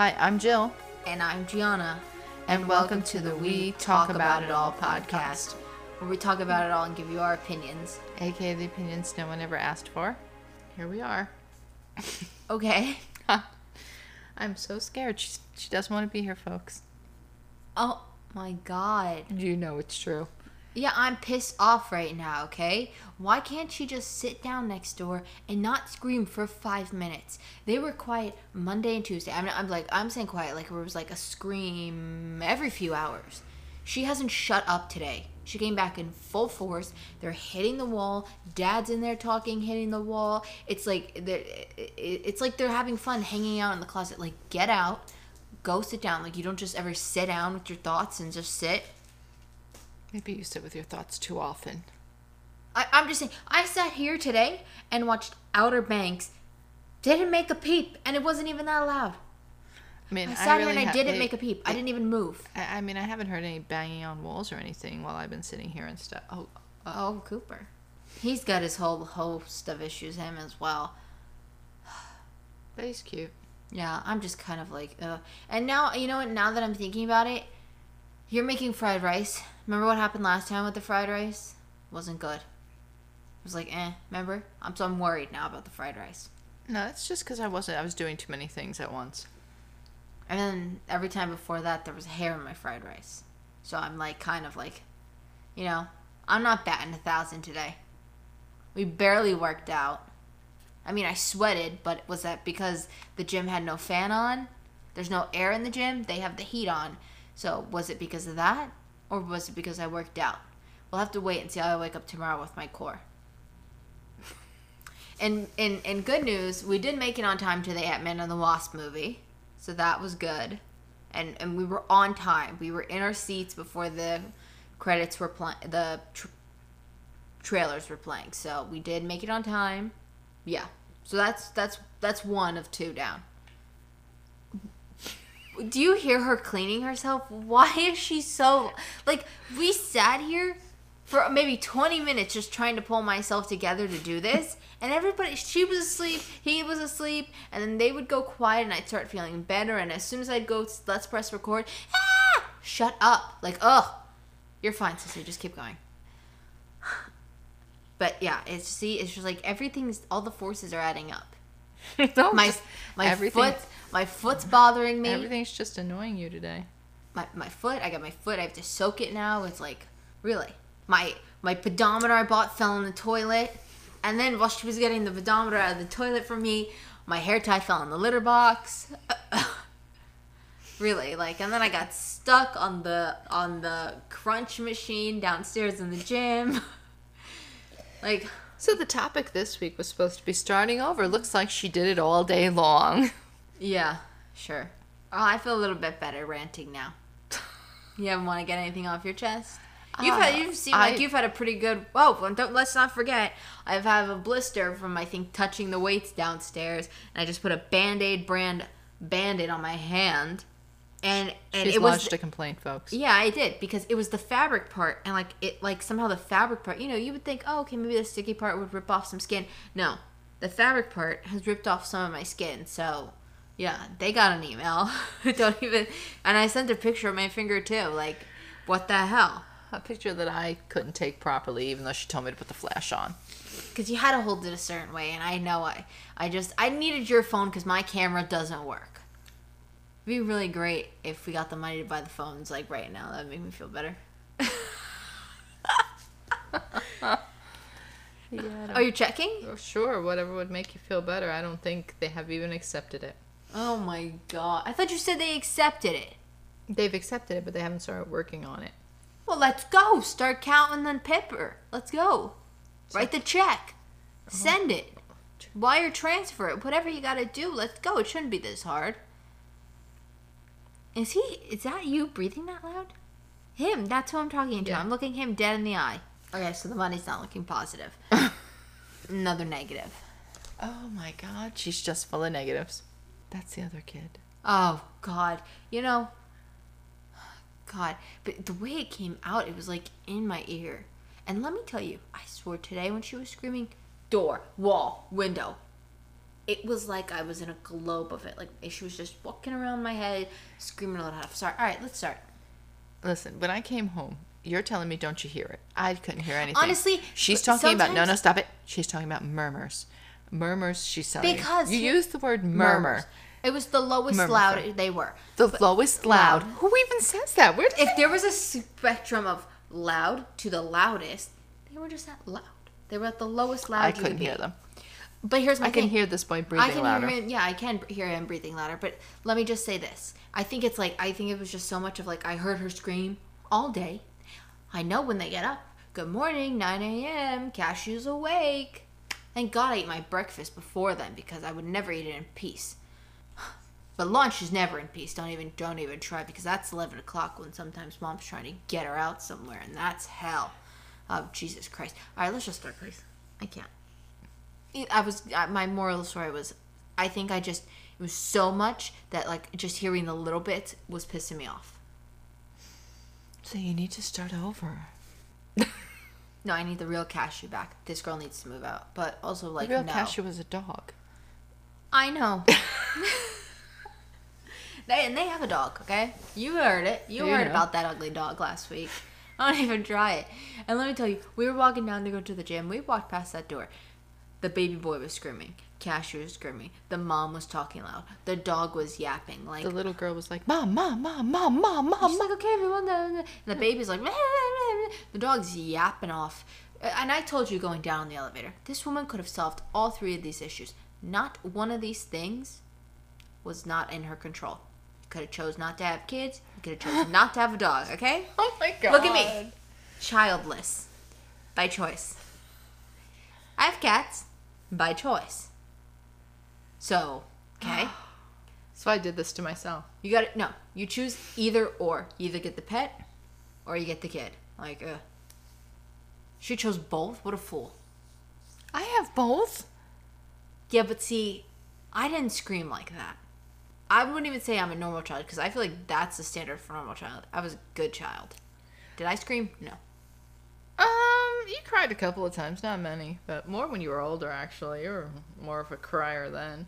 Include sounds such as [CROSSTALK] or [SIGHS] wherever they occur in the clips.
Hi, I'm Jill, And I'm Gianna. and welcome to the We Talk About It All podcast, where we talk about it all and give you our opinions. aka the opinions no one ever asked for. Here we are. Okay. [LAUGHS] I'm so scared. She, she doesn't want to be here, folks. Oh my god. You know it's true. Yeah, I'm pissed off right now, okay? Why can't she just sit down next door and not scream for five minutes? They were quiet Monday and Tuesday. I'm, I'm like, I'm saying quiet like it was like a scream every few hours. She hasn't shut up today. She came back in full force. They're hitting the wall. Dad's in there talking, hitting the wall. It's like they're, it's like they're having fun hanging out in the closet. Like, get out, go sit down. Like, you don't just ever sit down with your thoughts and just sit. Maybe you sit with your thoughts too often. I, I'm just saying, I sat here today and watched Outer Banks. Didn't make a peep, and it wasn't even that loud. I mean, I sat here really and I didn't make a peep. I didn't even move. I, I mean, I haven't heard any banging on walls or anything while I've been sitting here and stuff. Oh, Oh, Cooper. He's got his whole host of issues, him as well. but he's cute. Yeah, I'm just kind of like, uh. And now, you know what? Now that I'm thinking about it, you're making fried rice. Remember what happened last time with the fried rice? Wasn't good. It was like, eh. Remember? I'm so I'm worried now about the fried rice. No, it's just because I wasn't. I was doing too many things at once. And then every time before that, there was hair in my fried rice. So I'm like, kind of like, you know, I'm not batting a thousand today. We barely worked out. I mean, I sweated, but was that because the gym had no fan on? There's no air in the gym. They have the heat on. So was it because of that? Or was it because I worked out? We'll have to wait and see how I wake up tomorrow with my core. And in, in good news, we did make it on time to the Ant Man and the Wasp movie. So that was good. And and we were on time. We were in our seats before the credits were playing, the tr- trailers were playing. So we did make it on time. Yeah. So that's that's that's one of two down. Do you hear her cleaning herself? Why is she so like we sat here for maybe 20 minutes just trying to pull myself together to do this and everybody she was asleep he was asleep and then they would go quiet and i'd start feeling better and as soon as i'd go let's press record ah, shut up. Like ugh you're fine sister just keep going. But yeah it's see it's just like everything's all the forces are adding up. [LAUGHS] My my everything- foot my foot's bothering me Everything's just annoying you today. my, my foot i got my foot i have to soak it now it's like really my my pedometer i bought fell in the toilet and then while she was getting the pedometer out of the toilet for me my hair tie fell in the litter box [LAUGHS] really like and then i got stuck on the on the crunch machine downstairs in the gym [LAUGHS] like So the topic this week was supposed to be starting over. Looks like she did it all day long. [LAUGHS] yeah sure oh i feel a little bit better ranting now you haven't want to get anything off your chest You've had, you've seen ah, like you've had a pretty good. Oh, well, don't let's not forget. I've had a blister from I think touching the weights downstairs, and I just put a Band Aid brand Band Aid on my hand, and and She's it was lodged a complaint, folks. yeah, I did because it was the fabric part, and like it, like somehow the fabric part. You know, you would think, oh, okay, maybe the sticky part would rip off some skin. No, the fabric part has ripped off some of my skin. So, yeah, they got an email. [LAUGHS] Don't even, and I sent a picture of my finger too. Like, what the hell? A picture that I couldn't take properly, even though she told me to put the flash on. Because you had to hold it a certain way, and I know I, I just I needed your phone because my camera doesn't work. It'd be really great if we got the money to buy the phones like right now. That'd make me feel better. [LAUGHS] Yeah. Are you checking? Oh, sure, whatever would make you feel better. I don't think they have even accepted it. Oh my god. I thought you said they accepted it. They've accepted it, but they haven't started working on it. Well, let's go. Start counting the pepper. Let's go. Write the check. Uh-huh. Send it. Wire transfer it. Whatever you gotta do. Let's go. It shouldn't be this hard. Is he. Is that you breathing that loud? Him. That's who I'm talking to. Yeah. I'm looking him dead in the eye. Okay, so the money's not looking positive. [LAUGHS] Another negative. Oh my god, she's just full of negatives. That's the other kid. Oh God, you know, God, but the way it came out, it was like in my ear. And let me tell you, I swore today when she was screaming, door, wall, window. it was like I was in a globe of it. Like she was just walking around my head, screaming a lot. Sorry. All right, let's start. Listen, when I came home, you're telling me don't you hear it? I couldn't hear anything. Honestly, she's talking about no, no, stop it. She's talking about murmurs. Murmurs. she said. Because you here- used the word murmur. Murmurs. It was the lowest Murmur. loud they were. The lowest loud. loud. Who even says that? Where If there was a spectrum of loud to the loudest, they were just that loud. They were at the lowest loud. I you could couldn't be. hear them. But here's my I can thing. hear this boy breathing I can louder. hear him. Yeah, I can hear him breathing louder. But let me just say this: I think it's like I think it was just so much of like I heard her scream all day. I know when they get up. Good morning, 9 a.m. Cashew's awake. Thank God I ate my breakfast before then because I would never eat it in peace. [SIGHS] But lunch is never in peace. Don't even don't even try because that's 11 o'clock when sometimes mom's trying to get her out somewhere and that's hell. Oh Jesus Christ! All right, let's just start, please. I can't. I was my moral story was I think I just it was so much that like just hearing the little bits was pissing me off. So you need to start over. [LAUGHS] No, I need the real cashew back. This girl needs to move out. But also like the real no. cashew was a dog. I know. [LAUGHS] [LAUGHS] they and they have a dog, okay? You heard it. You heard about that ugly dog last week. I Don't even try it. And let me tell you, we were walking down to go to the gym. We walked past that door. The baby boy was screaming. Cashew was screaming. The mom was talking loud. The dog was yapping. Like The little girl was like, "Mom, mom, mom, mom, mom, mom." She's like, okay, everyone. And the baby's like, the dog's yapping off. And I told you going down the elevator, this woman could have solved all three of these issues. Not one of these things was not in her control. You could have chose not to have kids. You could have chose [LAUGHS] not to have a dog. Okay, Oh my god! look at me, childless, by choice. I have cats, by choice. So, okay. [GASPS] So I did this to myself. You got to no. You choose either or. You either get the pet, or you get the kid. Like, uh. She chose both. What a fool. I have both. Yeah, but see, I didn't scream like that. I wouldn't even say I'm a normal child because I feel like that's the standard for normal child. I was a good child. Did I scream? No. You cried a couple of times, not many, but more when you were older. Actually, you were more of a crier then.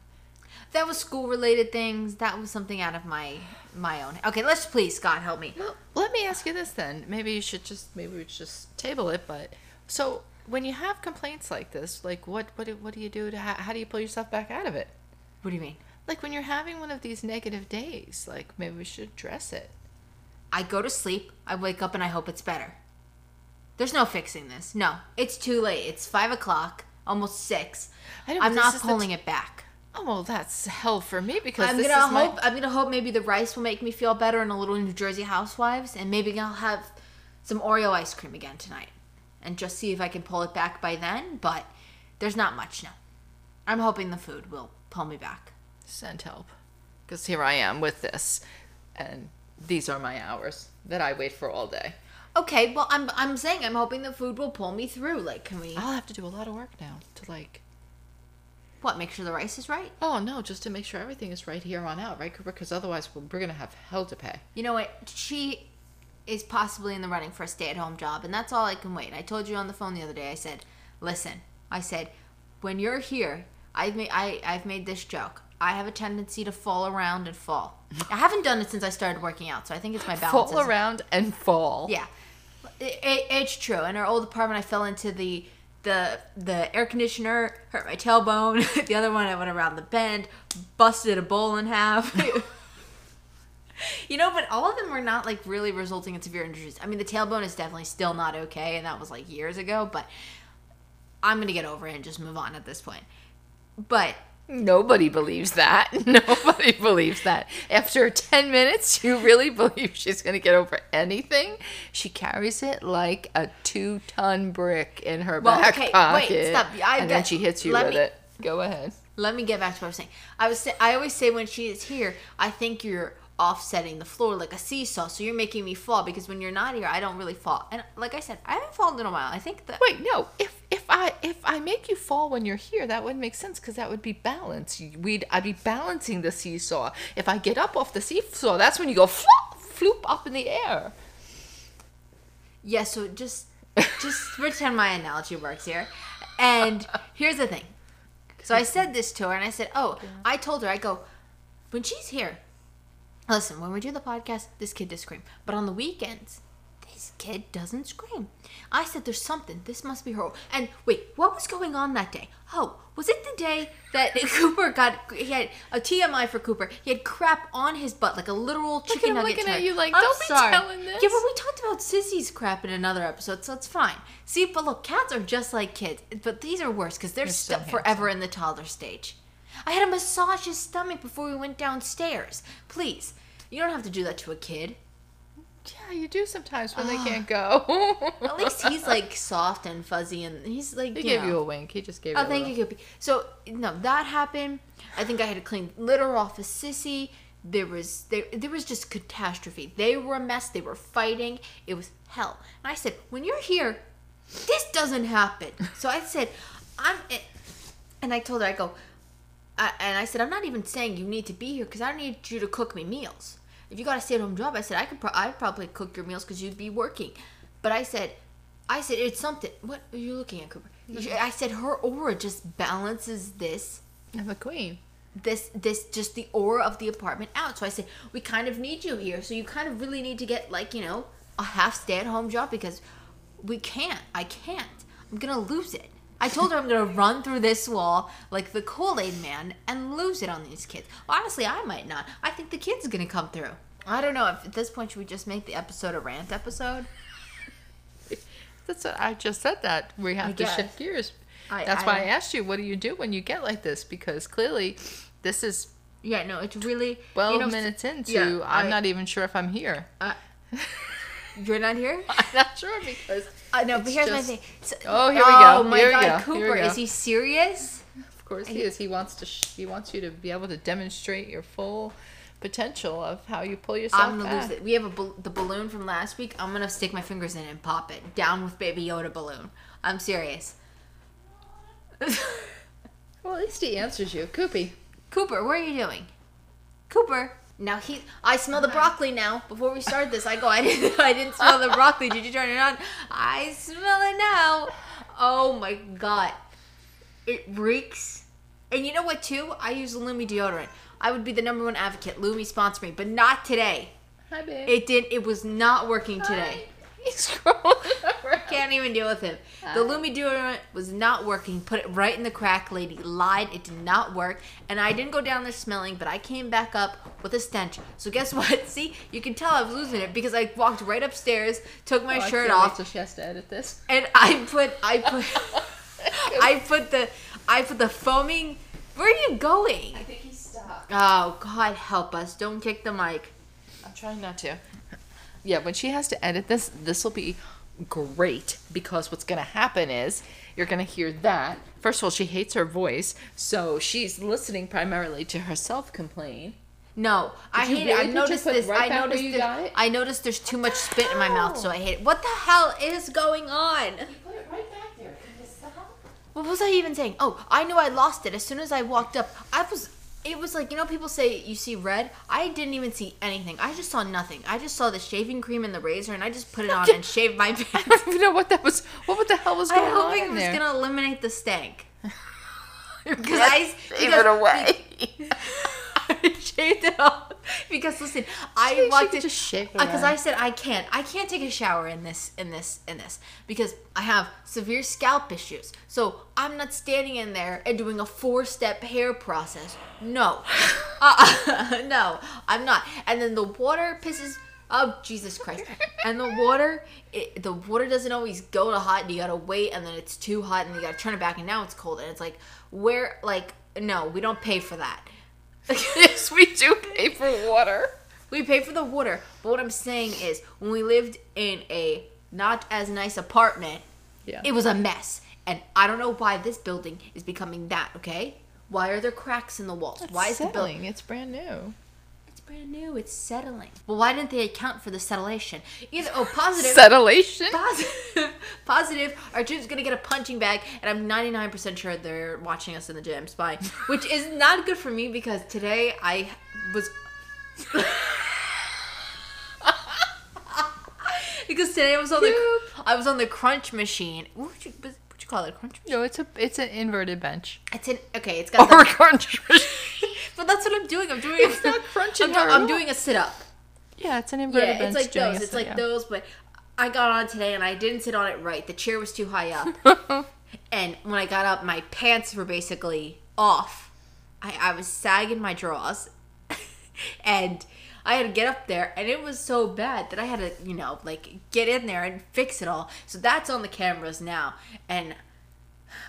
That was school related things. That was something out of my my own. Okay, let's please God help me. Well, let me ask you this then. Maybe you should just maybe we should just table it. But so when you have complaints like this, like what what do, what do you do to how, how do you pull yourself back out of it? What do you mean? Like when you're having one of these negative days, like maybe we should address it. I go to sleep, I wake up, and I hope it's better. There's no fixing this. No, it's too late. It's five o'clock, almost six. I know, I'm not pulling t- it back. Oh well, that's hell for me because I'm this gonna is my- hope. I'm gonna hope maybe the rice will make me feel better and a little New Jersey Housewives, and maybe I'll have some Oreo ice cream again tonight, and just see if I can pull it back by then. But there's not much now. I'm hoping the food will pull me back. send help because here I am with this, and these are my hours that I wait for all day. Okay, well, I'm I'm saying I'm hoping the food will pull me through. Like, can we? I'll have to do a lot of work now to like. What? Make sure the rice is right. Oh no, just to make sure everything is right here on out, right, Cooper? Because otherwise we're, we're gonna have hell to pay. You know what? She is possibly in the running for a stay-at-home job, and that's all I can wait. I told you on the phone the other day. I said, "Listen," I said, "when you're here, I've made I, I've made this joke. I have a tendency to fall around and fall. I haven't done it since I started working out, so I think it's my balance. Fall around and fall. Yeah, it, it, it's true. In our old apartment, I fell into the the the air conditioner, hurt my tailbone. [LAUGHS] the other one, I went around the bend, busted a bowl in half. [LAUGHS] you know, but all of them were not like really resulting in severe injuries. I mean, the tailbone is definitely still not okay, and that was like years ago. But I'm gonna get over it and just move on at this point. But Nobody believes that. [LAUGHS] Nobody believes that. After 10 minutes, [LAUGHS] you really believe she's going to get over anything? She carries it like a two ton brick in her Well, back okay, wait, pocket. stop. I and then got- she hits you with me- it. Go ahead. let me get back to what I was saying. I was I always say when she is here, I think you're offsetting the floor like a seesaw, so you're making me fall because when you're not here, I don't really fall. And like I said, I haven't fallen in a while. I think that Wait, no. If I if I make you fall when you're here, that wouldn't make sense because that would be balance. We'd I'd be balancing the seesaw. If I get up off the seesaw, that's when you go flop, floop up in the air. yeah. So just just [LAUGHS] pretend my analogy works here. And here's the thing. So I said this to her, and I said, "Oh, I told her. I go when she's here. Listen, when we do the podcast, this kid does scream, but on the weekends." This kid doesn't scream. I said, There's something. This must be her. And wait, what was going on that day? Oh, was it the day that [LAUGHS] Cooper got, he had a TMI for Cooper? He had crap on his butt, like a literal chicken him nugget. looking at you like, I'm "Don't be sorry." telling this. Yeah, but we talked about Sissy's crap in another episode, so it's fine. See, but look, cats are just like kids, but these are worse because they're They're so stuck forever in the toddler stage. I had to massage his stomach before we went downstairs. Please, you don't have to do that to a kid. Yeah, you do sometimes when they ah. can't go. At least he's like [LAUGHS] soft and fuzzy, and he's like. He you gave know. you a wink. He just gave oh, you. Oh, a thank you. So no, that happened. I think I had to clean litter off of Sissy. There was there there was just catastrophe. They were a mess. They were fighting. It was hell. And I said, when you're here, this doesn't happen. [LAUGHS] So I said, I'm. And I told her, I go, I, and I said, I'm not even saying you need to be here because I don't need you to cook me meals. If you got a stay-at-home job, I said I could. Pro- I'd probably cook your meals because you'd be working. But I said, I said it's something. What are you looking at, Cooper? I said her aura just balances this, I'm a queen. this, this, just the aura of the apartment out. So I said we kind of need you here. So you kind of really need to get like you know a half stay-at-home job because we can't. I can't. I'm gonna lose it. I told her I'm gonna run through this wall like the Kool-Aid man and lose it on these kids. Honestly, I might not. I think the kid's are gonna come through. I don't know. If at this point, should we just make the episode a rant episode? [LAUGHS] That's what I just said. That we have to guess. shift gears. I- That's I- why I asked you, what do you do when you get like this? Because clearly, this is Yeah, no, it's really 12 you know, minutes into. yeah, I'm I- not even sure if I'm here. Uh, [LAUGHS] you're not here. [LAUGHS] I'm not sure because. Uh, I know, but here's just- my thing. So- Oh, here we go. Oh my Here God, go. Cooper, go. is he serious? Of course he is. He wants to. Sh- he wants you to be able to demonstrate your full potential of how you pull yourself I'm gonna back. lose it. We have a bal- the balloon from last week. I'm gonna stick my fingers in it and pop it down with Baby Yoda balloon. I'm serious. [LAUGHS] Well, at least he answers you, Koopy. Cooper, what are you doing? Cooper. Now he, I smell the broccoli now. Before we start this, I go. I didn't. [LAUGHS] I didn't smell the broccoli. Did you turn it on? I smell it now. Oh my god, it reeks. And you know what? Too, I use Lumi deodorant. I would be the number one advocate. Lumi sponsor me, but not today. Hi, babe. It did. It was not working today. [LAUGHS] He's scrolling around. Can't even deal with him. The uh. Lumi deodorant was not working. Put it right in the crack. Lady lied. It did not work. And I didn't go down there smelling, but I came back up with a stench. So guess [LAUGHS] what? See, you can tell I was losing it because I walked right upstairs, took my Oh, shirt off, till she has to edit this. and I put I [LAUGHS] put I put the I put the foaming. Where are you going? I think he's stuck. Oh God, help us! Don't kick the mic. I'm trying not to. Yeah, when she has to edit this, this will be great because what's going to happen is you're going to hear that. First of all, she hates her voice, so she's listening primarily to herself complain. No, I hate really it. I noticed this. right I noticed this. I noticed there's too much spit in my mouth, so I hate it. What the hell is going on? Put it right back there. What was I even saying? Oh, I knew I lost it as soon as I walked up. I was. It was like you know people say you see red. I didn't even see anything. I just saw nothing. I just saw the shaving cream and the razor, and I just put it on and shaved my [LAUGHS] I pants. don't even know what that was. What the hell was going I'm on hoping in it was there? gonna eliminate the stank. [LAUGHS] [LAUGHS] Because I- because- it away. I shaved it off [LAUGHS] because listen, I She- she walked could in just because. I said I can't. I can't take a shower in this in this in this because I have severe scalp issues. So I'm not standing in there and doing a four step hair process. No, [LAUGHS] uh, [LAUGHS] no, I'm not. And then the water pisses. Oh Jesus Christ! And the water, it, the water doesn't always go to hot. And you gotta wait, and then it's too hot, and you gotta turn it back, and now it's cold, and it's like where like no, we don't pay for that. [LAUGHS] yes, we do pay for water. We pay for the water, but what I'm saying is, when we lived in a not as nice apartment, Yeah. it was a mess. And I don't know why this building is becoming that. Okay, why are there cracks in the walls? why is the building? It's brand new. It's brand new. It's settling. Well, why didn't they account for the settlation? Either oh, positive. Settlation. Positive, [LAUGHS] positive. Our gym's gonna get a punching bag, and I'm 99% sure they're watching us in the gym spy, [LAUGHS] which is not good for me because today I was. [LAUGHS] because today I was on the I was on the crunch machine. What would you, what would you call it? A crunch machine. No, it's a it's an inverted bench. It's an okay. It's got. Or a The, crunch machine. But that's what I'm doing. I'm doing. It's not crunching I'm, do- I'm doing a sit up. Yeah, it's an inverted Yeah, bench. it's like those. It's sit- like yeah. those, but I got on today and I didn't sit on it right. The chair was too high up, [LAUGHS] and when I got up, my pants were basically off. I, I was sagging my drawers, [LAUGHS] and I had to get up there, and it was so bad that I had to, you know, like get in there and fix it all. So that's on the cameras now, and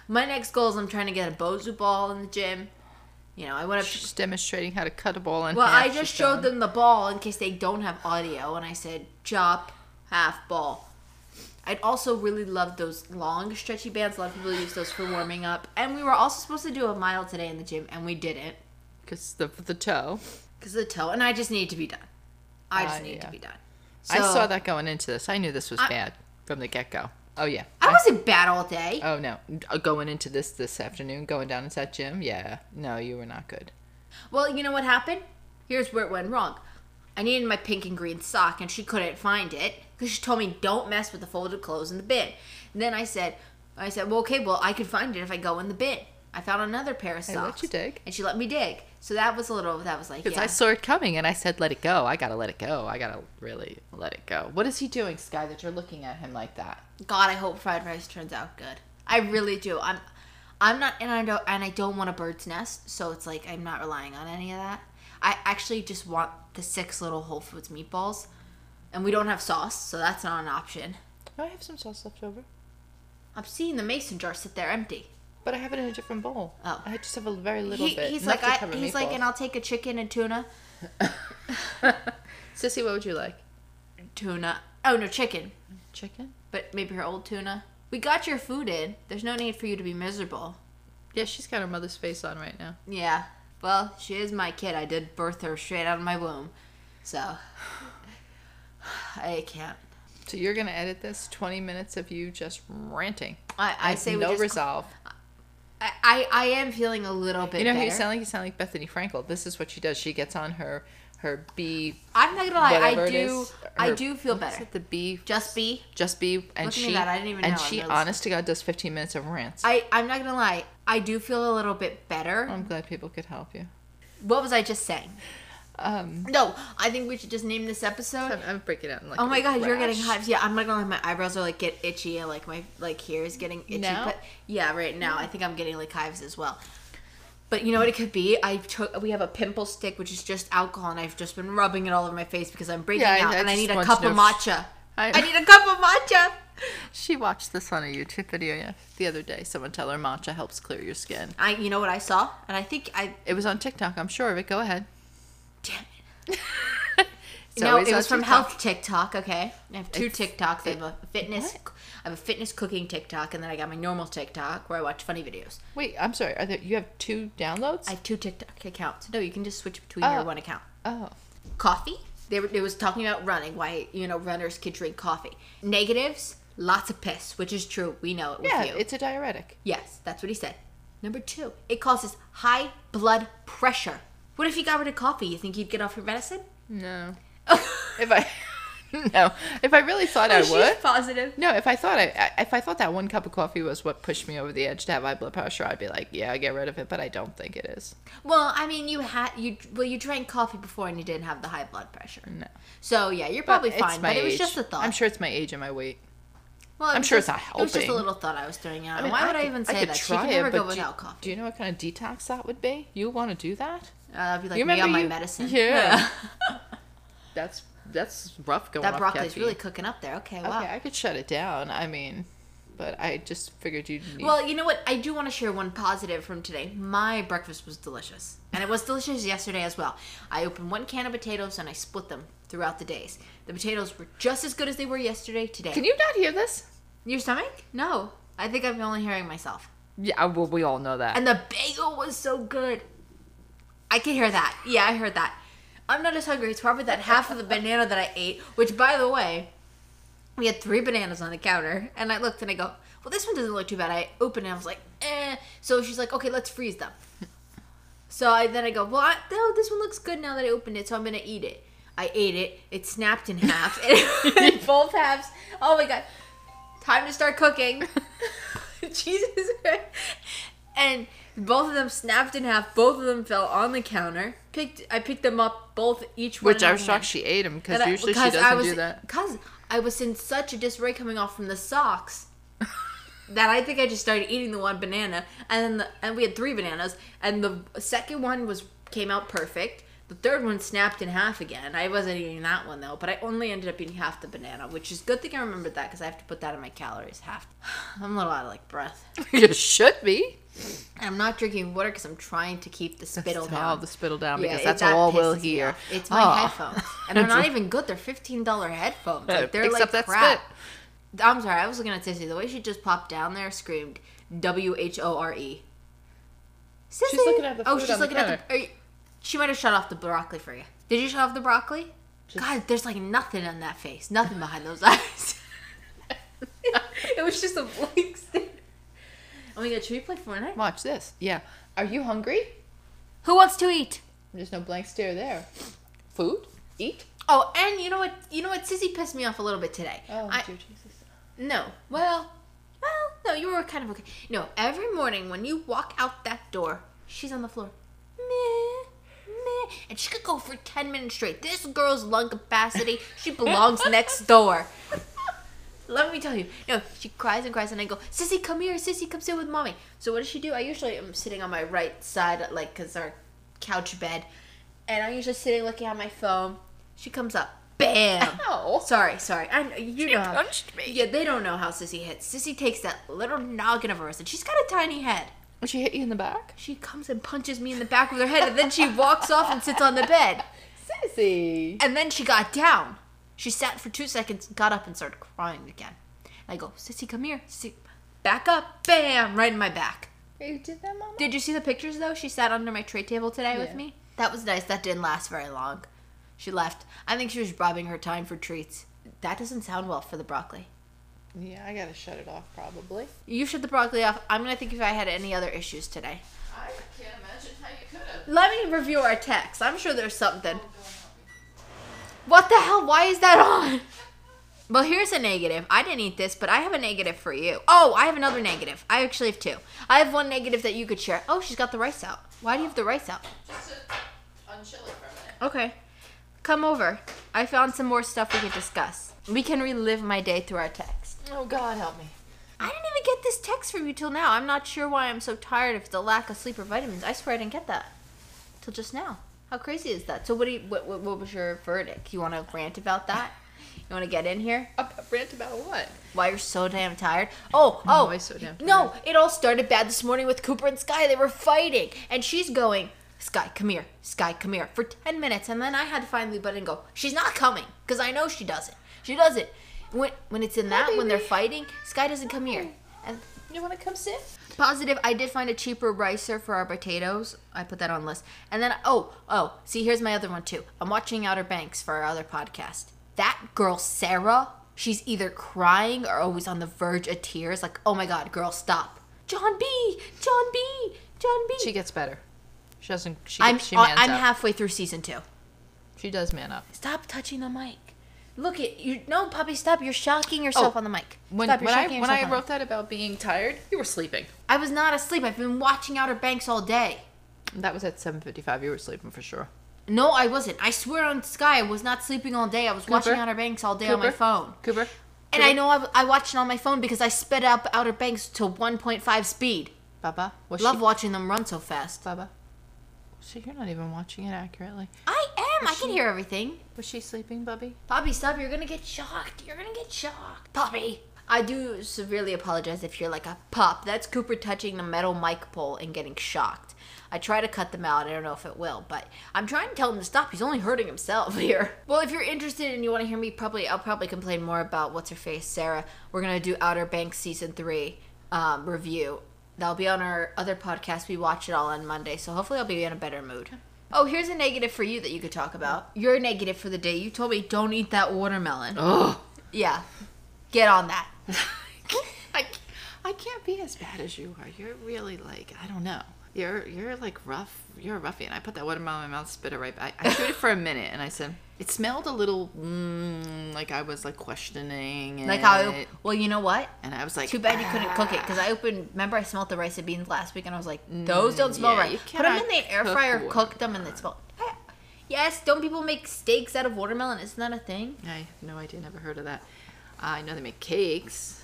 my next goal is I'm trying to get a Bosu ball in the gym. You know, I went up. She's demonstrating how to cut a ball in Well, half. I just showed them the ball in case they don't have audio, and I said chop half ball. I'd also really love those long stretchy bands. A lot of people use those for warming up, and we were also supposed to do a mile today in the gym, and we didn't because the the toe. because the toe, and I just need to be done. I just Ah, need yeah. to be done. I saw that going into this. I knew this was I- bad from the get go. Oh yeah. I wasn't bad all day. Oh no, Uh, going into this this afternoon, going down into that gym. Yeah, no, you were not good. Well, you know what happened? Here's where it went wrong. I needed my pink and green sock, and she couldn't find it because she told me don't mess with the folded clothes in the bin. And then I said, I said, well, okay, well, I could find it if I go in the bin. I found another pair of socks. I let you dig. and she let me dig. So that was a little. That was like, Because yeah. I saw it coming and I said, "Let it go. I gotta let it go. I gotta really let it go." What is he doing, Sky? That you're looking at him like that? God, I hope fried rice turns out good. I really do. I'm, I'm not, and I don't, and I don't want a bird's nest. So it's like I'm not relying on any of that. I actually just want the six little Whole Foods meatballs, and we don't have sauce, so that's not an option. Oh, I have some sauce left over, I'm seeing the mason jar sit there empty. But I have it in a different bowl. Oh. I just have a very little He, bit. he's like, I, he's like, and I'll take a chicken and tuna. [LAUGHS] Sissy, what would you like? Tuna. Oh no, chicken. Chicken? But maybe her old tuna. We got your food in. There's no need for you to be miserable. Yeah, she's got her mother's face on right now. Yeah. Well, she is my kid. I did birth her straight out of my womb. So [SIGHS] I can't. So you're gonna edit this 20 minutes of you just ranting. I, I say we no just, resolve. I, I am feeling a little bit You know better. you sound like? You sound like Bethenny Frankel. This is what she does. She gets on her her B I'm not gonna lie. I do. is, I do feel better. the B Just be. just be and Look she that, I didn't even and know, she honest to God does 15 minutes of rants. I I'm not gonna lie. I do feel a little bit better. I'm glad people could help you. What was I just saying? Um, No, I think we should just name this episode. I'm, I'm breaking out in like Oh my god, you're getting hives. Yeah, I'm not gonna lie, my eyebrows are like get itchy and like my like here is getting itchy. Now? But yeah, right now I think I'm getting like hives as well. But you know what it could be? I took we have a pimple stick which is just alcohol and I've just been rubbing it all over my face because I'm breaking Yeah, out I and I need a cup of know matcha. I- I [LAUGHS] need a cup of matcha. She watched this on a YouTube video yeah, the other day. Someone tell her matcha helps clear your skin. I you know what I saw? And I think I It was on TikTok. I'm sure of it. Go ahead. Damn it. [LAUGHS] It's no, it was from TikTok. Health TikTok. Okay, I have two It's- TikToks. I have a fitness. What? I have a fitness cooking TikTok, and then I got my normal TikTok where I watch funny videos. Wait, I'm sorry. Are there, you have two downloads? I have two TikTok accounts. No, you can just switch between Oh. your one account. oh, Coffee. They were. It was talking about running. Why you know runners can drink coffee. Negatives. Lots of piss, which is true. We know it with yeah. you. It's a diuretic. yes, that's what he said. Number two, it causes high blood pressure. What if you got rid of coffee? You think you'd get off your medicine? No. Oh. if I [LAUGHS] no, if I really thought oh, I Oh, she's would. positive. No, if I thought I, I- if I thought that one cup of coffee was what pushed me over the edge to have high blood pressure, I'd be like, yeah, I get rid of it. But I don't think it is. Well, I mean, you had you well, you drank coffee before and you didn't have the high blood pressure. No, So yeah, you're probably it's fine. But it was just a thought. I'm sure it's my age and my weight. Well, I'm sure it's just- not It was just a little thought I was throwing out. I mean, Why would I, even say could that? She try never it, go but do- coffee. Do you know what kind of detox that would be? You want to do that? Uh, I'd be like You me on my you- medicine. [LAUGHS] Yeah. [LAUGHS] That's that's rough going. that broccoli's caffeine. really cooking up there. Okay, wow. Okay, I could shut it down. I mean, but I just figured you'd need. Well, you know what? I do want to share one positive from today. My breakfast was delicious. And it was delicious yesterday as well. I opened one can of potatoes and I split them throughout the days. The potatoes were just as good as they were yesterday today. Can you not hear this? Your stomach? No. I think I'm only hearing myself. Yeah, well, we all know that. And the bagel was so good. I can hear that. Yeah, I heard that. I'm not as hungry. It's probably that half of the banana that I ate, which, by the way, we had three bananas on the counter. And I looked and I go, well, this one doesn't look too bad. I opened it and I was like, eh. So she's like, okay, let's freeze them. So I then I go, well, I, no, this one looks good now that I opened it, so I'm gonna eat it. I ate it. It snapped in half. [LAUGHS] [LAUGHS] Both halves. Oh my god! Time to start cooking. [LAUGHS] Jesus. and both of them snapped in half. Both of them fell on the counter. Picked, I picked them up both each one. Which I was shocked she ate them because I- usually she doesn't was, do that. Because I was in such a disarray coming off from the socks [LAUGHS] that I think I just started eating the one banana, and then the, and we had three bananas, and the second one was came out perfect. The third one snapped in half again. I wasn't eating that one though, but I only ended up eating half the banana, which is good thing I remembered that because I have to put that in my calories. Half. [SIGHS] I'm a little out of like breath. [LAUGHS] you should be. And I'm not drinking water because I'm trying to keep the spittle All down. the spittle down because it- that's that all we'll hear. It's my Oh. headphones, [LAUGHS] and they're not even good. They're fifteen dollar headphones. Yeah, Like they're picks like crap. I'm sorry, I was looking at Sissy. The way she just popped down there screamed W H O R E. She's looking at the Oh, she's on the looking at the. Are you- she might have shut off the broccoli for you. Did you shut off the broccoli? God, there's like nothing on that face. Nothing behind those [LAUGHS] eyes. [LAUGHS] it was just a blank stare. Oh my god, should we play Fortnite? Watch this. Yeah. Are you hungry? Who wants to eat? There's no blank stare there. Food? Eat? Oh, and you know what? You know what? Sissy pissed me off a little bit today. Oh, I, dear Jesus. No. Well, well, no, you were kind of okay. No, every morning when you walk out that door, she's on the floor. Meh, meh. And she could go for 10 minutes straight. This girl's lung capacity, she belongs next door. Let me tell you. No, she cries and cries, and I go, Sissy, come here. Sissy, come sit with mommy. So what does she do? I usually am sitting on my right side, like, because our couch bed. And I'm usually sitting looking at my phone. She comes up. Bam! [LAUGHS] Ow. Sorry, sorry. I you She know how, punched me. Yeah, they don't know how Sissy hits. Sissy takes that little noggin of hers, and she's got a tiny head. She hit you in the back? She comes and punches me in the back of her head, and then she walks off and sits on the bed. Sissy. And then she got down. She sat for two seconds, got up, and started crying again. And I go, Sissy, come here. Sissy, back up. Bam! Right in my back. You did that, Mama? Did you see the pictures though? She sat under my tray table today with me. That was nice. That didn't last very long. She left. I think she was robbing her time for treats. That doesn't sound well for the broccoli. Yeah, I gotta shut it off probably. You shut the broccoli off. I'm gonna think if I had any other issues today. I can't imagine how you could have. Let me review our text. I'm sure there's something. Oh, what the hell? Why is that on? Well, here's a negative. I didn't eat this, but I have a negative for you. Oh, I have another negative. I actually have two. I have one negative that you could share. Oh, she's got the rice out. Why do you have the rice out? Just to unchill it for a minute. Okay. Come over. I found some more stuff we could discuss. We can relive my day through our text. Oh God, help me. I didn't even get this text from you till now. I'm not sure why I'm so tired if it's the lack of sleep or vitamins. I swear I didn't get that till just now. How crazy is that? So what do you, what, what, what was your verdict? You want to rant about that? You want to get in here? A rant about what? Why you're so damn tired? Oh, oh, always so damn no! It all started bad this morning with Cooper and Sky. They were fighting, and she's going, "Sky, come here, Sky, come here," for ten minutes, and then I had to finally butt in and go, "She's not coming," because I know she doesn't. She doesn't. When when it's in that, when they're fighting, Sky doesn't come here. And You want to come sit? Positive, I did find a cheaper ricer for our potatoes. I put that on list. And then, oh, oh, see, here's my other one too. I'm watching Outer Banks for our other podcast. That girl, Sarah, she's either crying or always on the verge of tears. Like, oh my God, girl, stop. John B, John B, John B. She gets better. She doesn't. She, I'm, she I'm up. halfway through season two. She does man up. Stop touching the mic. Look at you. No, puppy, stop. You're shocking yourself Oh, on the mic. When, stop. You're when I shocking when yourself I on the wrote that about being tired, you were sleeping. I was not asleep. I've been watching Outer Banks all day. That was at seven fifty five. You were sleeping for sure. No, I wasn't. I swear on Sky, I was not sleeping all day. I was watching Cooper? Outer Banks all day on my Cooper? phone. Cooper. And I know I, I watched it on my phone because I sped up Outer Banks to 1.5 speed. Baba. Was Love she, watching them run so fast. Baba. So you're not even watching it accurately. I am. I can hear everything. Was she sleeping, Bubby? Poppy, stop. You're going to get shocked. You're going to get shocked. Poppy. I do severely apologize if you're like a pop. That's Cooper touching the metal mic pole and getting shocked. I try to cut them out. I don't know if it will, but I'm trying to tell him to stop. He's only hurting himself [LAUGHS] here. Well, if you're interested and you want to hear me, probably I'll probably complain more about what's her face, Sarah. We're gonna do Outer Banks season three um, review. That'll be on our other podcast. We watch it all on Monday, so hopefully I'll be in a better mood. Oh, here's a negative for you that you could talk about. Your negative for the day. You told me don't eat that watermelon. Oh. Yeah, get on that. [LAUGHS] I, I can't be as bad as you are. You're really like I don't know. You're you're like rough. You're a ruffian. I put that watermelon in my mouth, spit it right back. I chewed it for a minute, and I said, It smelled a little mm, like I was like questioning Like how? it, well, you know what? and I was like, Too bad you couldn't cook it because I opened. Remember, I smelled the rice and beans last week, and I was like, "Those don't smell Mm, yeah, right." Put them in the air fryer, cook them, and they smell. Yes, don't people make steaks out of watermelon? Isn't that a thing? I have no idea, never heard of that. I know they make cakes.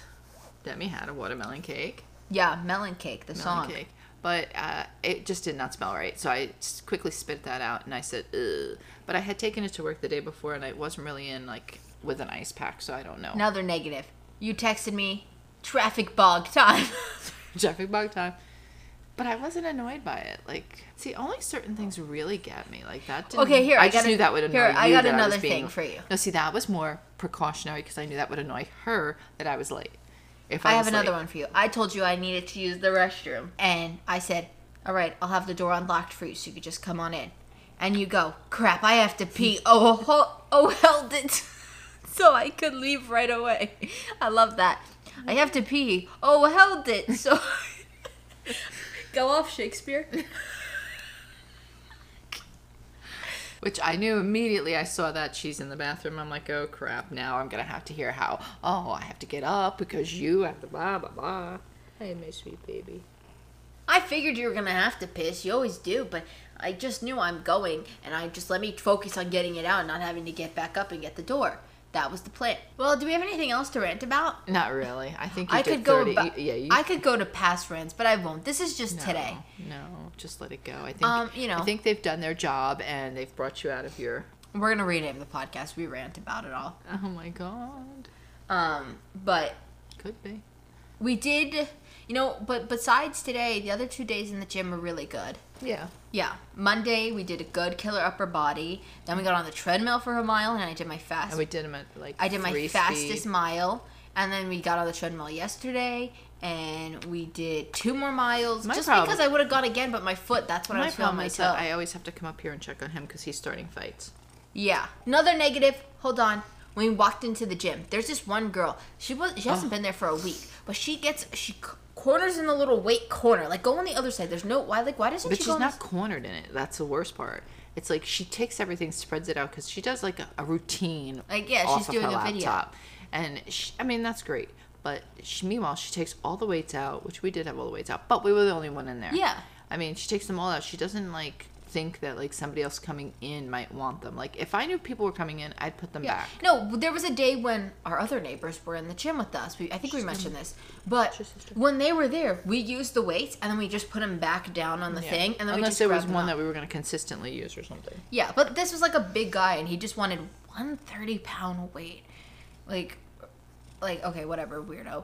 Demi had a watermelon cake, Yeah, melon cake, the melon song. cake, but uh, it just did not smell right. So I quickly spit that out, and I said, Ugh. But I had taken it to work the day before, and I wasn't really in like with an ice pack, so I don't know. Another negative. You texted me, traffic bog time. [LAUGHS] traffic bog time. But I wasn't annoyed by it. Like, see, only certain things really get me. Like that. Didn't, Okay, here, I I, just a- knew that would annoy here, you. I got another was being- thing for you. No, see, that was more precautionary because I knew that would annoy her that I was late. If I, I have another late. one for you. I told you I needed to use the restroom, and I said, "All right, I'll have the door unlocked for you, so you could just come on in." And you go, "Crap, I have to pee." [LAUGHS] Oh, ho- oh, held it, [LAUGHS] so I could leave right away. I love that. I have to pee. Oh, held it, so [LAUGHS] go off, Shakespeare. Which I knew immediately. I saw that she's in the bathroom. I'm like, oh crap! Now I'm gonna have to hear how. Oh, I have to get up because you have to blah blah blah. Hey, my sweet baby. I figured you were gonna have to piss. You always do, but I just knew I'm going, and I just let me focus on getting it out, and not having to get back up and get the door. That was the plan. Well, do we have anything else to rant about? Not really. I think you I could go. 30. About, you- yeah, you I could go to past friends, but I won't. This is just No, today. No, just let it go. I think Um, you know. I think they've done their job and they've brought you out of your We're gonna rename the podcast. We rant about it all. Oh my god. Um, but Could be. we did, you know. But besides today, the other two days in the gym were really good. Yeah. Yeah, Monday we did a good killer upper body. Then we got on the treadmill for a mile, and I did my fast. And we did them at like I did my fastest speed. mile, and then we got on the treadmill yesterday, and we did two more miles. My just problem- because I would have gone again, but my foot, that's what I My was feeling problem my is toe. that I always have to come up here and check on him because he's starting fights. yeah. Another negative. Hold on. When we walked into the gym, there's this one girl. She was she hasn't Oh. been there for a week, but she gets she corners in the little weight corner. Like go on the other side. There's no why like why doesn't But she she's not this- cornered in it. That's the worst part. It's like she takes everything, spreads it out because she does like a, a routine. Like, yeah, she's doing a video. And she, I mean, that's great. But she, meanwhile, she takes all the weights out, which we did have all the weights out, but we were the only one in there. Yeah. I mean, she takes them all out. She doesn't like think that like somebody else coming in might want them. Like if I knew people were coming in, I'd put them Yeah. back. No, there was a day when our other neighbors were in the gym with us. We, I think we mentioned this, but when they were there, we used the weights and then we just put them back down on the Yeah. thing, and then we Unless there was one up. that we were going to consistently use or something. Yeah, but this was like a big guy, and he just wanted one thirty pound weight, like, like okay, whatever, weirdo.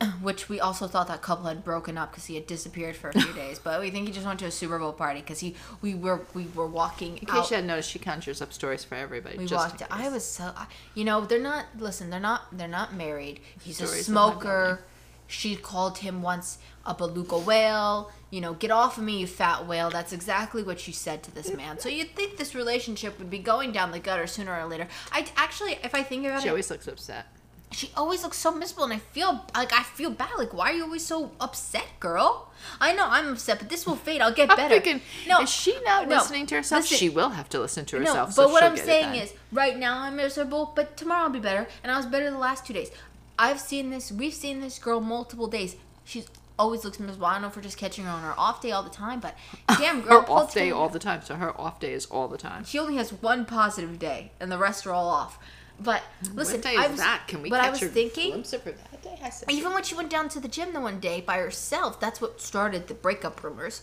[SIGHS] Which we also thought that couple had broken up because he had disappeared for a few [LAUGHS] days, but we think he just went to a Super Bowl party because he we were we were walking In out. case you hadn't noticed, she conjures up stories for everybody. We walked. I was so. I- You know, they're not. Listen, they're not. They're not married. He's a Stories building. smoker. She called him once a beluga whale. You know, get off of me, you fat whale. That's exactly what she said to this man. So you'd think this relationship would be going down the gutter sooner or later. I actually, if I think about She it, she always looks upset. She always looks so miserable, and I feel like I feel bad. Like, why are you always so upset, girl? I know I'm upset, but this will fade. I'll get I'm better. thinking, no, is she not no, listening to herself? listen. she will have to listen to herself No, but so what I'm saying is, right now I'm miserable, but tomorrow I'll be better, and I was better the last two days. I've seen this. We've seen this girl multiple days. She's always looks miserable. I don't know if we're just catching her on her off day all the time, but [LAUGHS] damn, girl, her off day all the time. So her off day is all the time. She only has one positive day, and the rest are all off. But listen, what day I was, that? Can we But I was thinking, glimpse of her that day? I said, even when she went down to the gym the one day by herself, that's what started the breakup rumors.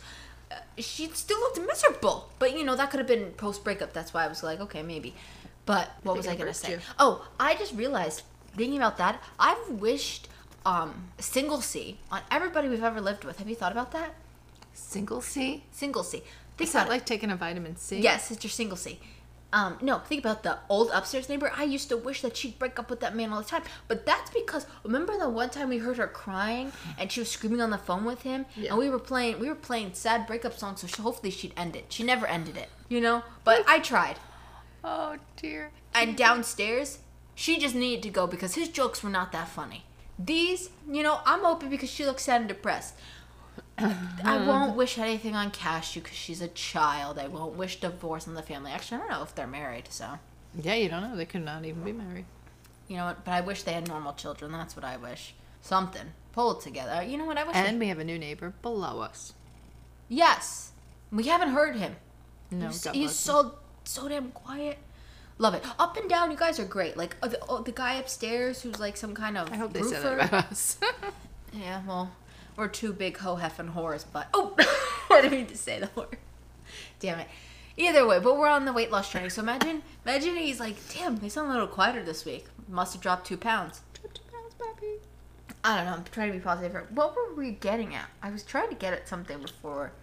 Uh, she still looked miserable, but you know that could have been post breakup. That's why I was like, okay, maybe. But what was I gonna say? you. Oh, I just realized thinking about that. I've wished um, single C on everybody we've ever lived with. Have you thought about that? single C. Single C. Think Is about that like taking a vitamin C? Yes, it's your single C. Um, no, think about the old upstairs neighbor. I used to wish that she'd break up with that man all the time. But that's because remember the one time we heard her crying and she was screaming on the phone with him, Yeah. and we were playing we were playing sad breakup songs. So she, hopefully she'd end it. She never ended it, you know. But I tried. Oh dear. And downstairs, she just needed to go because his jokes were not that funny. These, you know, I'm open because she looks sad and depressed. I won't wish anything on Cashew because she's a child. I won't wish divorce on the family. Actually, I don't know if they're married, so Yeah, you don't know. They could not even be married. You know what? But I wish they had normal children. That's what I wish. Something. Pull it together. You know what? I wish. And they- we have a new neighbor below us. yes, we haven't heard him. No, he's, he's so so damn quiet. Love it. Up and down, you guys are great. Like uh, the, oh, the guy upstairs who's like some kind of I hope they roofer. said that about us. [LAUGHS] Yeah, well, we're two big hoe heffing whores, but oh, [LAUGHS] I didn't mean to say the word. Damn it. Either way, but we're on the weight loss journey. So imagine, imagine he's like, damn, they sound a little quieter this week. Must have dropped two pounds. Two pounds, baby. I don't know. I'm trying to be positive. here. What were we getting at? I was trying to get at something before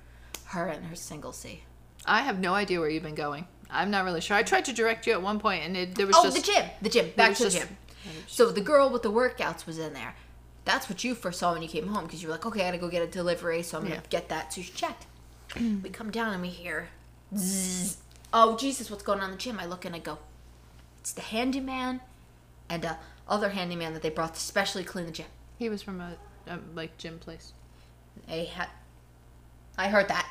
her and her single C. I have no idea where you've been going. I'm not really sure. I tried to direct you at one point, and it, there was Oh, just the gym. The gym. Back to the just- gym. So the girl with the workouts was in there. That's what you first saw when you came home because you were like, okay, I gotta go get a delivery, so I'm gonna Yeah. get that. So you checked. [CLEARS THROAT] we come down and we hear, zzz. oh Jesus, what's going on in the gym? I look and I go, it's the handyman and uh, other handyman that they brought to specially clean the gym. He was from a, a like gym place. They had, I heard that.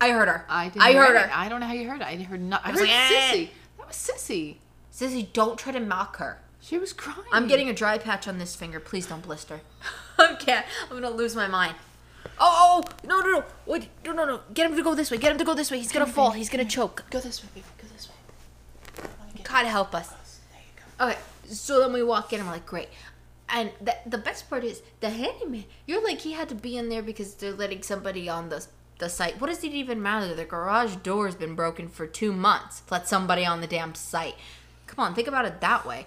I heard her. I didn't. I hear heard it. her. I don't know how you heard it. I heard not. I, was heard like, "Eh." Sissy. That was Sissy. Sissy, don't try to mock her. She was crying. I'm getting a dry patch on this finger. Please don't blister. [LAUGHS] Can't. I'm gonna lose my mind. Oh, oh, oh, no, no, no. Wait, no, no, no. Get him to go this way. Get him to go this way. He's gonna fall. He's gonna choke. Go this way, baby. Go this way. God help us. There you go. Okay, so then we walk in. And I'm like, great. And the, the best part is the handyman. You're like he had to be in there because they're letting somebody on the the site. What does it even matter? The garage door's been broken for two months. Let somebody on the damn site. Come on, think about it that way.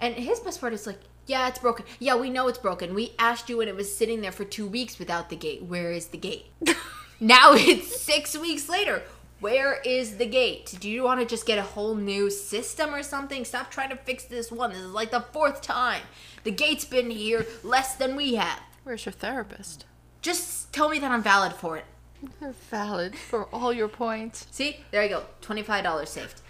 And his best part is like, yeah, it's broken. Yeah, we know it's broken. We asked you when it was sitting there for two weeks without the gate. Where is the gate? [LAUGHS] now it's six weeks later. Where is the gate? Do you want to just get a whole new system or something? Stop trying to fix this one. This is like the fourth time. The gate's been here less than we have. Where's your therapist? Just tell me that I'm valid for it. They're valid for all your points. See, there you go. $25 saved.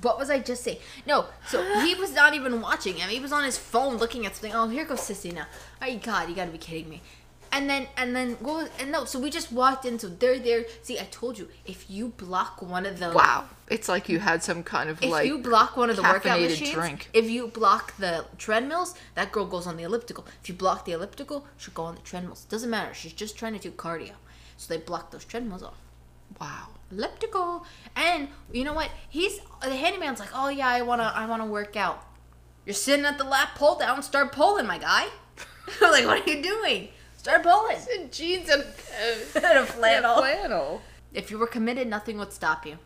What was I just saying? No, so he was not even watching him. He was on his phone looking at something. Oh, here goes Sissy now. Oh, God, you gotta be kidding me. And then, and then, what was, and no, so we just walked in, so they're there. See, I told you, if you block one of the. Wow, it's like you had some kind of If like. If you block one of the workout machines, drink. if you block the treadmills, that girl goes on the elliptical. If you block the elliptical, she'll go on the treadmills. Doesn't matter. She's just trying to do cardio. So they block those treadmills off. wow. Elliptical. And you know what? He's the handyman's like, oh yeah, I wanna, I wanna work out. You're sitting at the lat, pull down, start pulling, my guy. I'm [LAUGHS] like, what are you doing? Start pulling. In jeans and, [LAUGHS] And a flannel. flannel. If you were committed, nothing would stop you.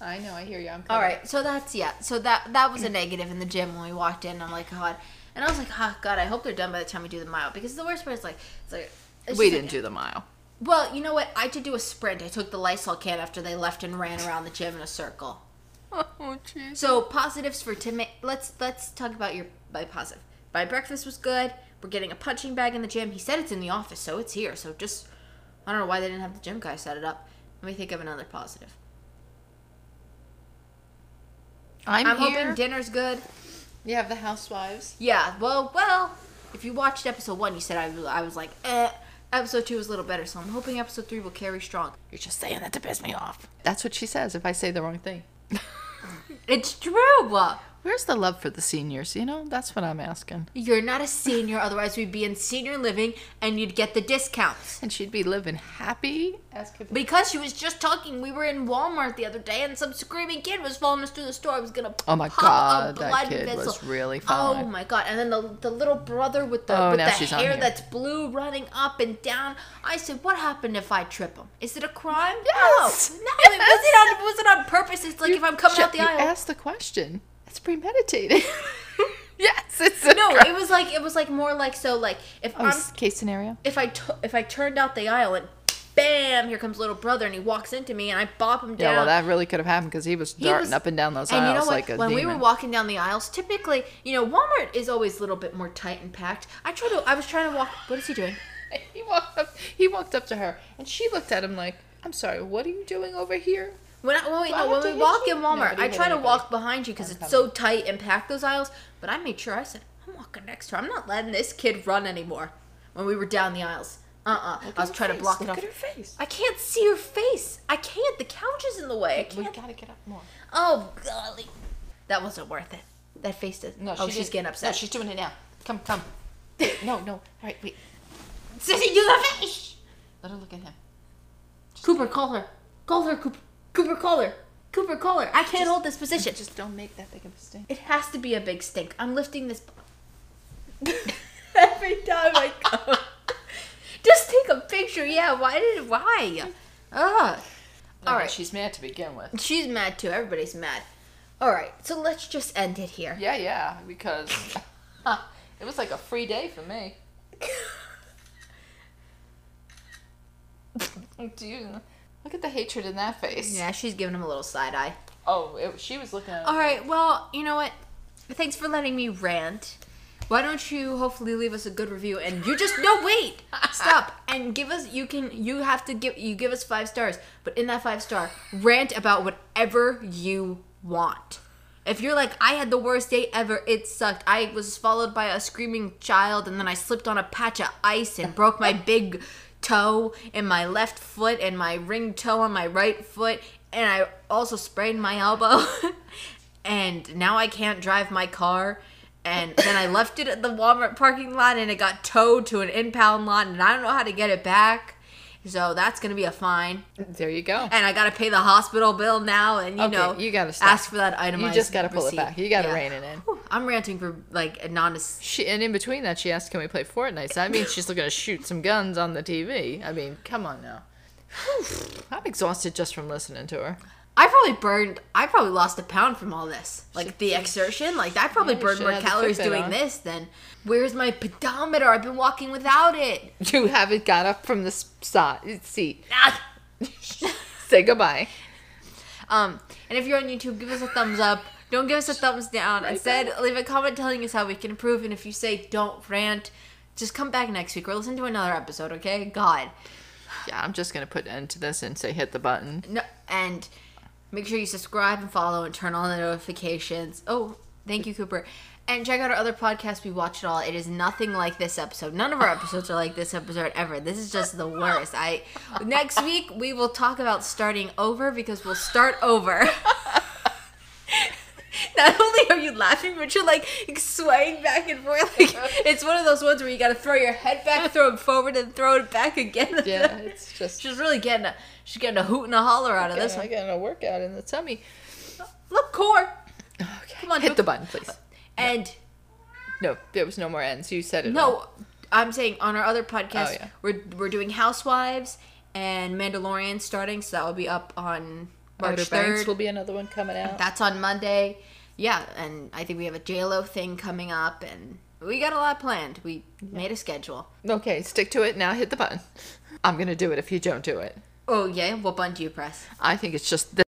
I know. I hear you. I'm. All right, so that's yeah. So that that was a negative in the gym when we walked in. I'm like, God, and I was like, oh God, I hope they're done by the time we do the mile because the worst part is like, it's like. it's We didn't like- do the mile. Well, you know what? I did do a sprint. I took the Lysol can after they left and ran around the gym in a circle. [LAUGHS] Oh jeez. So positives for Tim. Let's let's talk about your by positive. My breakfast was good. We're getting a punching bag in the gym. He said it's in the office, so it's here. So just I don't know why they didn't have the gym guy set it up. Let me think of another positive. I'm, I'm, here. hoping dinner's good. you have the housewives. Yeah. Well, well. If you watched episode one, you said I, was- I was like, eh. Episode two was a little better, so I'm hoping episode three will carry strong. You're just saying that to piss me off. That's what she says if I say the wrong thing. It's true. Where's the love for the seniors? You know, that's what I'm asking. You're not a senior, otherwise we'd be in senior living and you'd get the discounts. And she'd be living happy as could be. Because she was just talking, we were in Walmart the other day, and some screaming kid was following us through the store. I was gonna. Oh my pop God, a that kid vessel. was really Oh my god! And then the the little brother with the Oh, with the hair that's blue running up and down. I said, "What happened if I trip him? Is it a crime? Yes. No, no. it Was it on was it on purpose? It's like if I'm coming Sh- out the you aisle. asked the question. It's premeditated. [LAUGHS] yes, it's no, crime. it was like it was like more like so like if Oh, I'm case scenario. if I t- if I turned out the aisle and bam, here comes little brother, and he walks into me, and I bop him down. Yeah, well, that really could have happened because he was He darting was- up and down those and aisles you know what? like a when we were walking down the aisles, typically, you know, Walmart is always a little bit more tight and packed. I try to. I was trying to walk. What is he doing? [LAUGHS] he walked up. He walked up to her, and she looked at him like, "I'm sorry, what are you doing over here?" When, I, when we, Do I no, when we walk you? in Walmart, Nobody I try to anybody. walk behind you because it's so tight and packed those aisles. But I made sure I said, I'm walking next to her. I'm not letting this kid run anymore. When we were down the aisles, Uh-uh. I was trying to block it off. Look at her face. I can't see her face. I can't. The couch is in the way. I We gotta get up more. Oh golly, that wasn't worth it. That face does. No, oh, she she's getting upset. No, she's doing it now. Come, come. [LAUGHS] no, no. All right, wait. Sissy, do the face. Let her look at him. Cooper, call her. Call her, Cooper. Cooper, her. Cooper, her. I can't hold this position. Just don't make that big of a stink. It has to be a big stink. I'm lifting this. [LAUGHS] Every time I come. Just take a picture. Yeah, why did why? Ugh. All All right. she's mad to begin with. She's mad too. Everybody's mad. All right, so let's just end it here. Yeah, yeah, because [LAUGHS] it was like a free day for me. [LAUGHS] Do you look at the hatred in that face? Yeah, she's giving him a little side eye. Oh, it, she was looking at. All right, well, you know what? Thanks for letting me rant. Why don't you hopefully leave us a good review and you just no wait [LAUGHS] stop and give us you can you have to give you give us five stars but in that five star rant about whatever you want. If you're like I had the worst day ever, it sucked. I was followed by a screaming child and then I slipped on a patch of ice and broke my [LAUGHS] big toe in my left foot and my ring toe on my right foot and I also sprained my elbow [LAUGHS] and now I can't drive my car. And then I left it at the Walmart parking lot and it got towed to an impound lot and I don't know how to get it back. So that's gonna be a fine. There you go. And I gotta pay the hospital bill now and you Okay, know you gotta stop. ask for that item. You just gotta pull receipt. it back. You gotta Yeah. rein it in. Whew, I'm ranting for like a non She and in between that, she asked, "Can we play Fortnite?" So that means she's looking to shoot some guns on the TV. I mean, come on now. I'm exhausted just from listening to her. I probably burned I probably lost a pound from all this. Like the exertion. Like I probably Yeah, burned more calories doing on. this than where's my pedometer? I've been walking without it. You haven't got up from the seat. [LAUGHS] Ah. Say goodbye. Um, and if you're on YouTube, give us a thumbs up. Don't give us a thumbs down. Instead, leave a comment telling us how we can improve. And if you say don't rant, just come back next week or listen to another episode, okay? God. Yeah, I'm just gonna put an end to this and say hit the button. No, and make sure you subscribe and follow and turn on the notifications. Oh, thank you, Cooper. And check out our other podcast, We Watch It All. It is nothing like this episode. None of our [LAUGHS] episodes are like this episode ever. This is just the worst. I next week we will talk about starting over because we'll start over. [LAUGHS] Not only are you laughing, but you're like swaying back and forth. Like [LAUGHS] it's one of those ones where you gotta throw your head back, throw it forward, and throw it back again. Yeah, it's just. She's really getting a she's getting a hoot and a holler out of this I got a workout in the tummy. Look, core. Okay. Come on, hit the button, please. Uh, and No, there was no more ends. You said it. all. no, I'm saying on our other podcast, Oh, yeah. we're we're doing Housewives and Mandalorian starting, so that will be up on March third. will be another one coming out. That's on Monday. Yeah, and I think we have a J Lo thing coming up, and we got a lot planned. We made a schedule. Okay, stick to it. Now hit the button. I'm gonna do it if you don't do it. Oh yeah, what button do you press? I think it's just this.